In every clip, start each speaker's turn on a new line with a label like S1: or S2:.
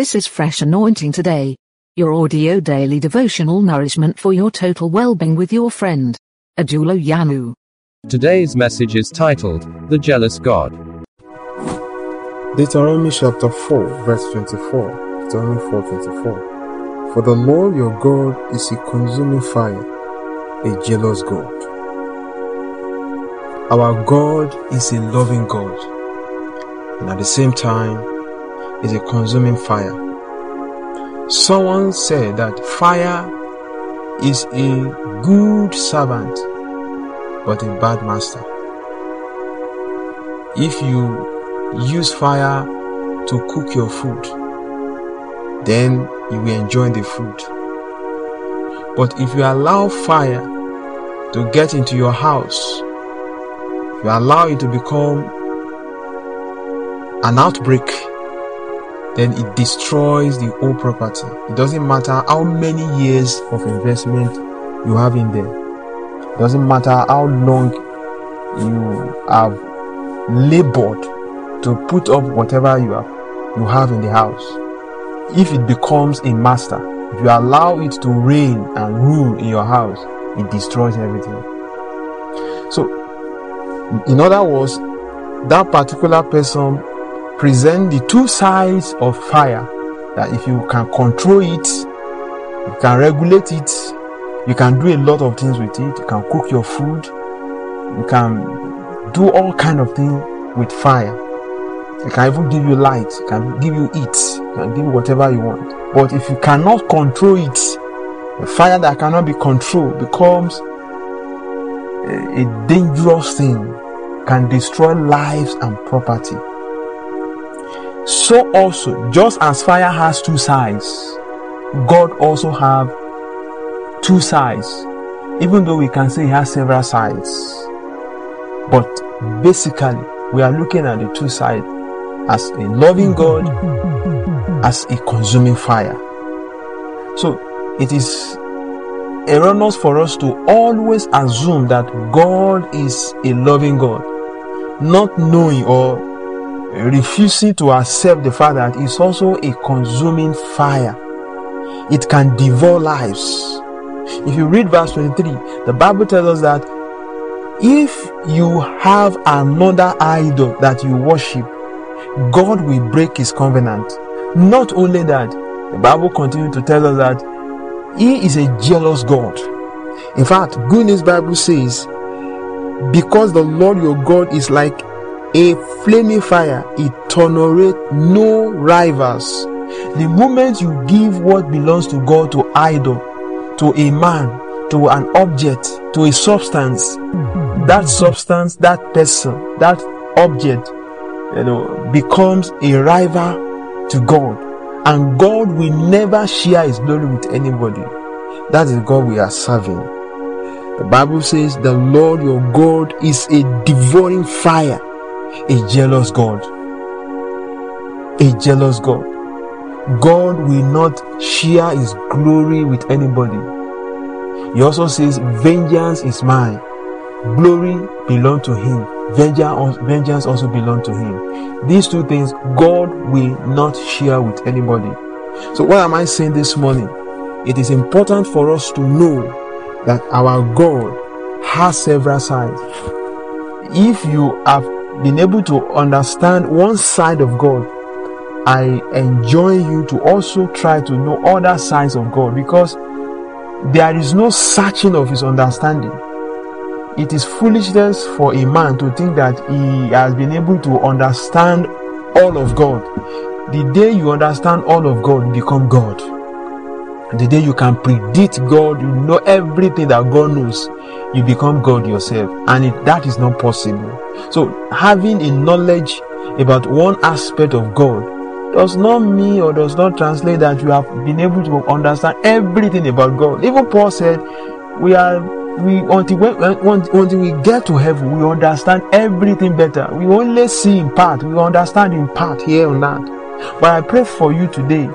S1: This is Fresh Anointing Today, your audio daily devotional nourishment for your total well-being with your friend, Adulo Yanu.
S2: Today's message is titled, The Jealous God.
S3: Deuteronomy chapter 4, verse 24. Deuteronomy 4 24. For the Lord your God is a consuming fire, a jealous God. Our God is a loving God, and at the same time, is a consuming fire. Someone said that fire is a good servant, but a bad master. If you use fire to cook your food, then you will enjoy the food. But if you allow fire to get into your house, you allow it to become an outbreak then it destroys the whole property. It doesn't matter how many years of investment you have in there. It doesn't matter how long you have labored to put up whatever you have you have in the house. If it becomes a master, if you allow it to reign and rule in your house, it destroys everything. So, in other words, that particular person present the two sides of fire that if you can control it you can regulate it you can do a lot of things with it you can cook your food you can do all kind of things with fire. It can even give you light it can give you heat it can give you whatever you want. But if you cannot control it a fire that cannot be controlled becomes a, a dangerous thing can destroy lives and property so also just as fire has two sides god also have two sides. Even though we can say he has several sides but basically we are looking at the two sides as a loving god as a consuming fire. So it is erroneous for us to always assume that god is a loving god not knowing or refusing to accept the fact that it's also a consuming fire. It can devour lives. If you read verse 23, the Bible tells us that if you have another idol that you worship, God will break his covenant. Not only that, the Bible continues to tell us that he is a jealous God. In fact, Good News Bible says, because the Lord your God is like a flaming fire, it tolerates no rivals. The moment you give what belongs to God to idol, to a man, to an object, to a substance, that substance, that person, that object, you know, becomes a rival to God. And God will never share his glory with anybody. That is God we are serving. The Bible says the Lord your God is a devouring fire a jealous God. A jealous God. God will not share his glory with anybody. He also says, Vengeance is mine. Glory belong to him. Vengeance also belong to him. These two things God will not share with anybody. So, what am I saying this morning? It is important for us to know that our God has several sides. If you have been able to understand one side of God, I enjoin you to also try to know other sides of God because there is no searching of his understanding. It is foolishness for a man to think that he has been able to understand all of God. The day you understand all of God, you become God. The day you can predict God, you know everything that God knows, you become God yourself. And it, that is not possible. So, having a knowledge about one aspect of God does not mean or does not translate that you have been able to understand everything about God. Even Paul said, We are we until when, until we get to heaven, we understand everything better. We only see in part, we understand in part here on earth. But I pray for you today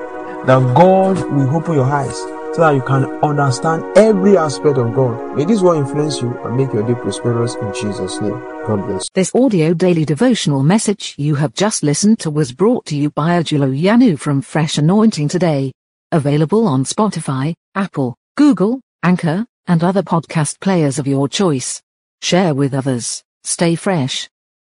S3: that God will open your eyes so that you can understand every aspect of God. May this word influence you and make your day prosperous in Jesus' name. God bless.
S1: This audio daily devotional message you have just listened to was brought to you by Ajulo Yanu from Fresh Anointing Today. Available on Spotify, Apple, Google, Anchor, and other podcast players of your choice. Share with others. Stay fresh.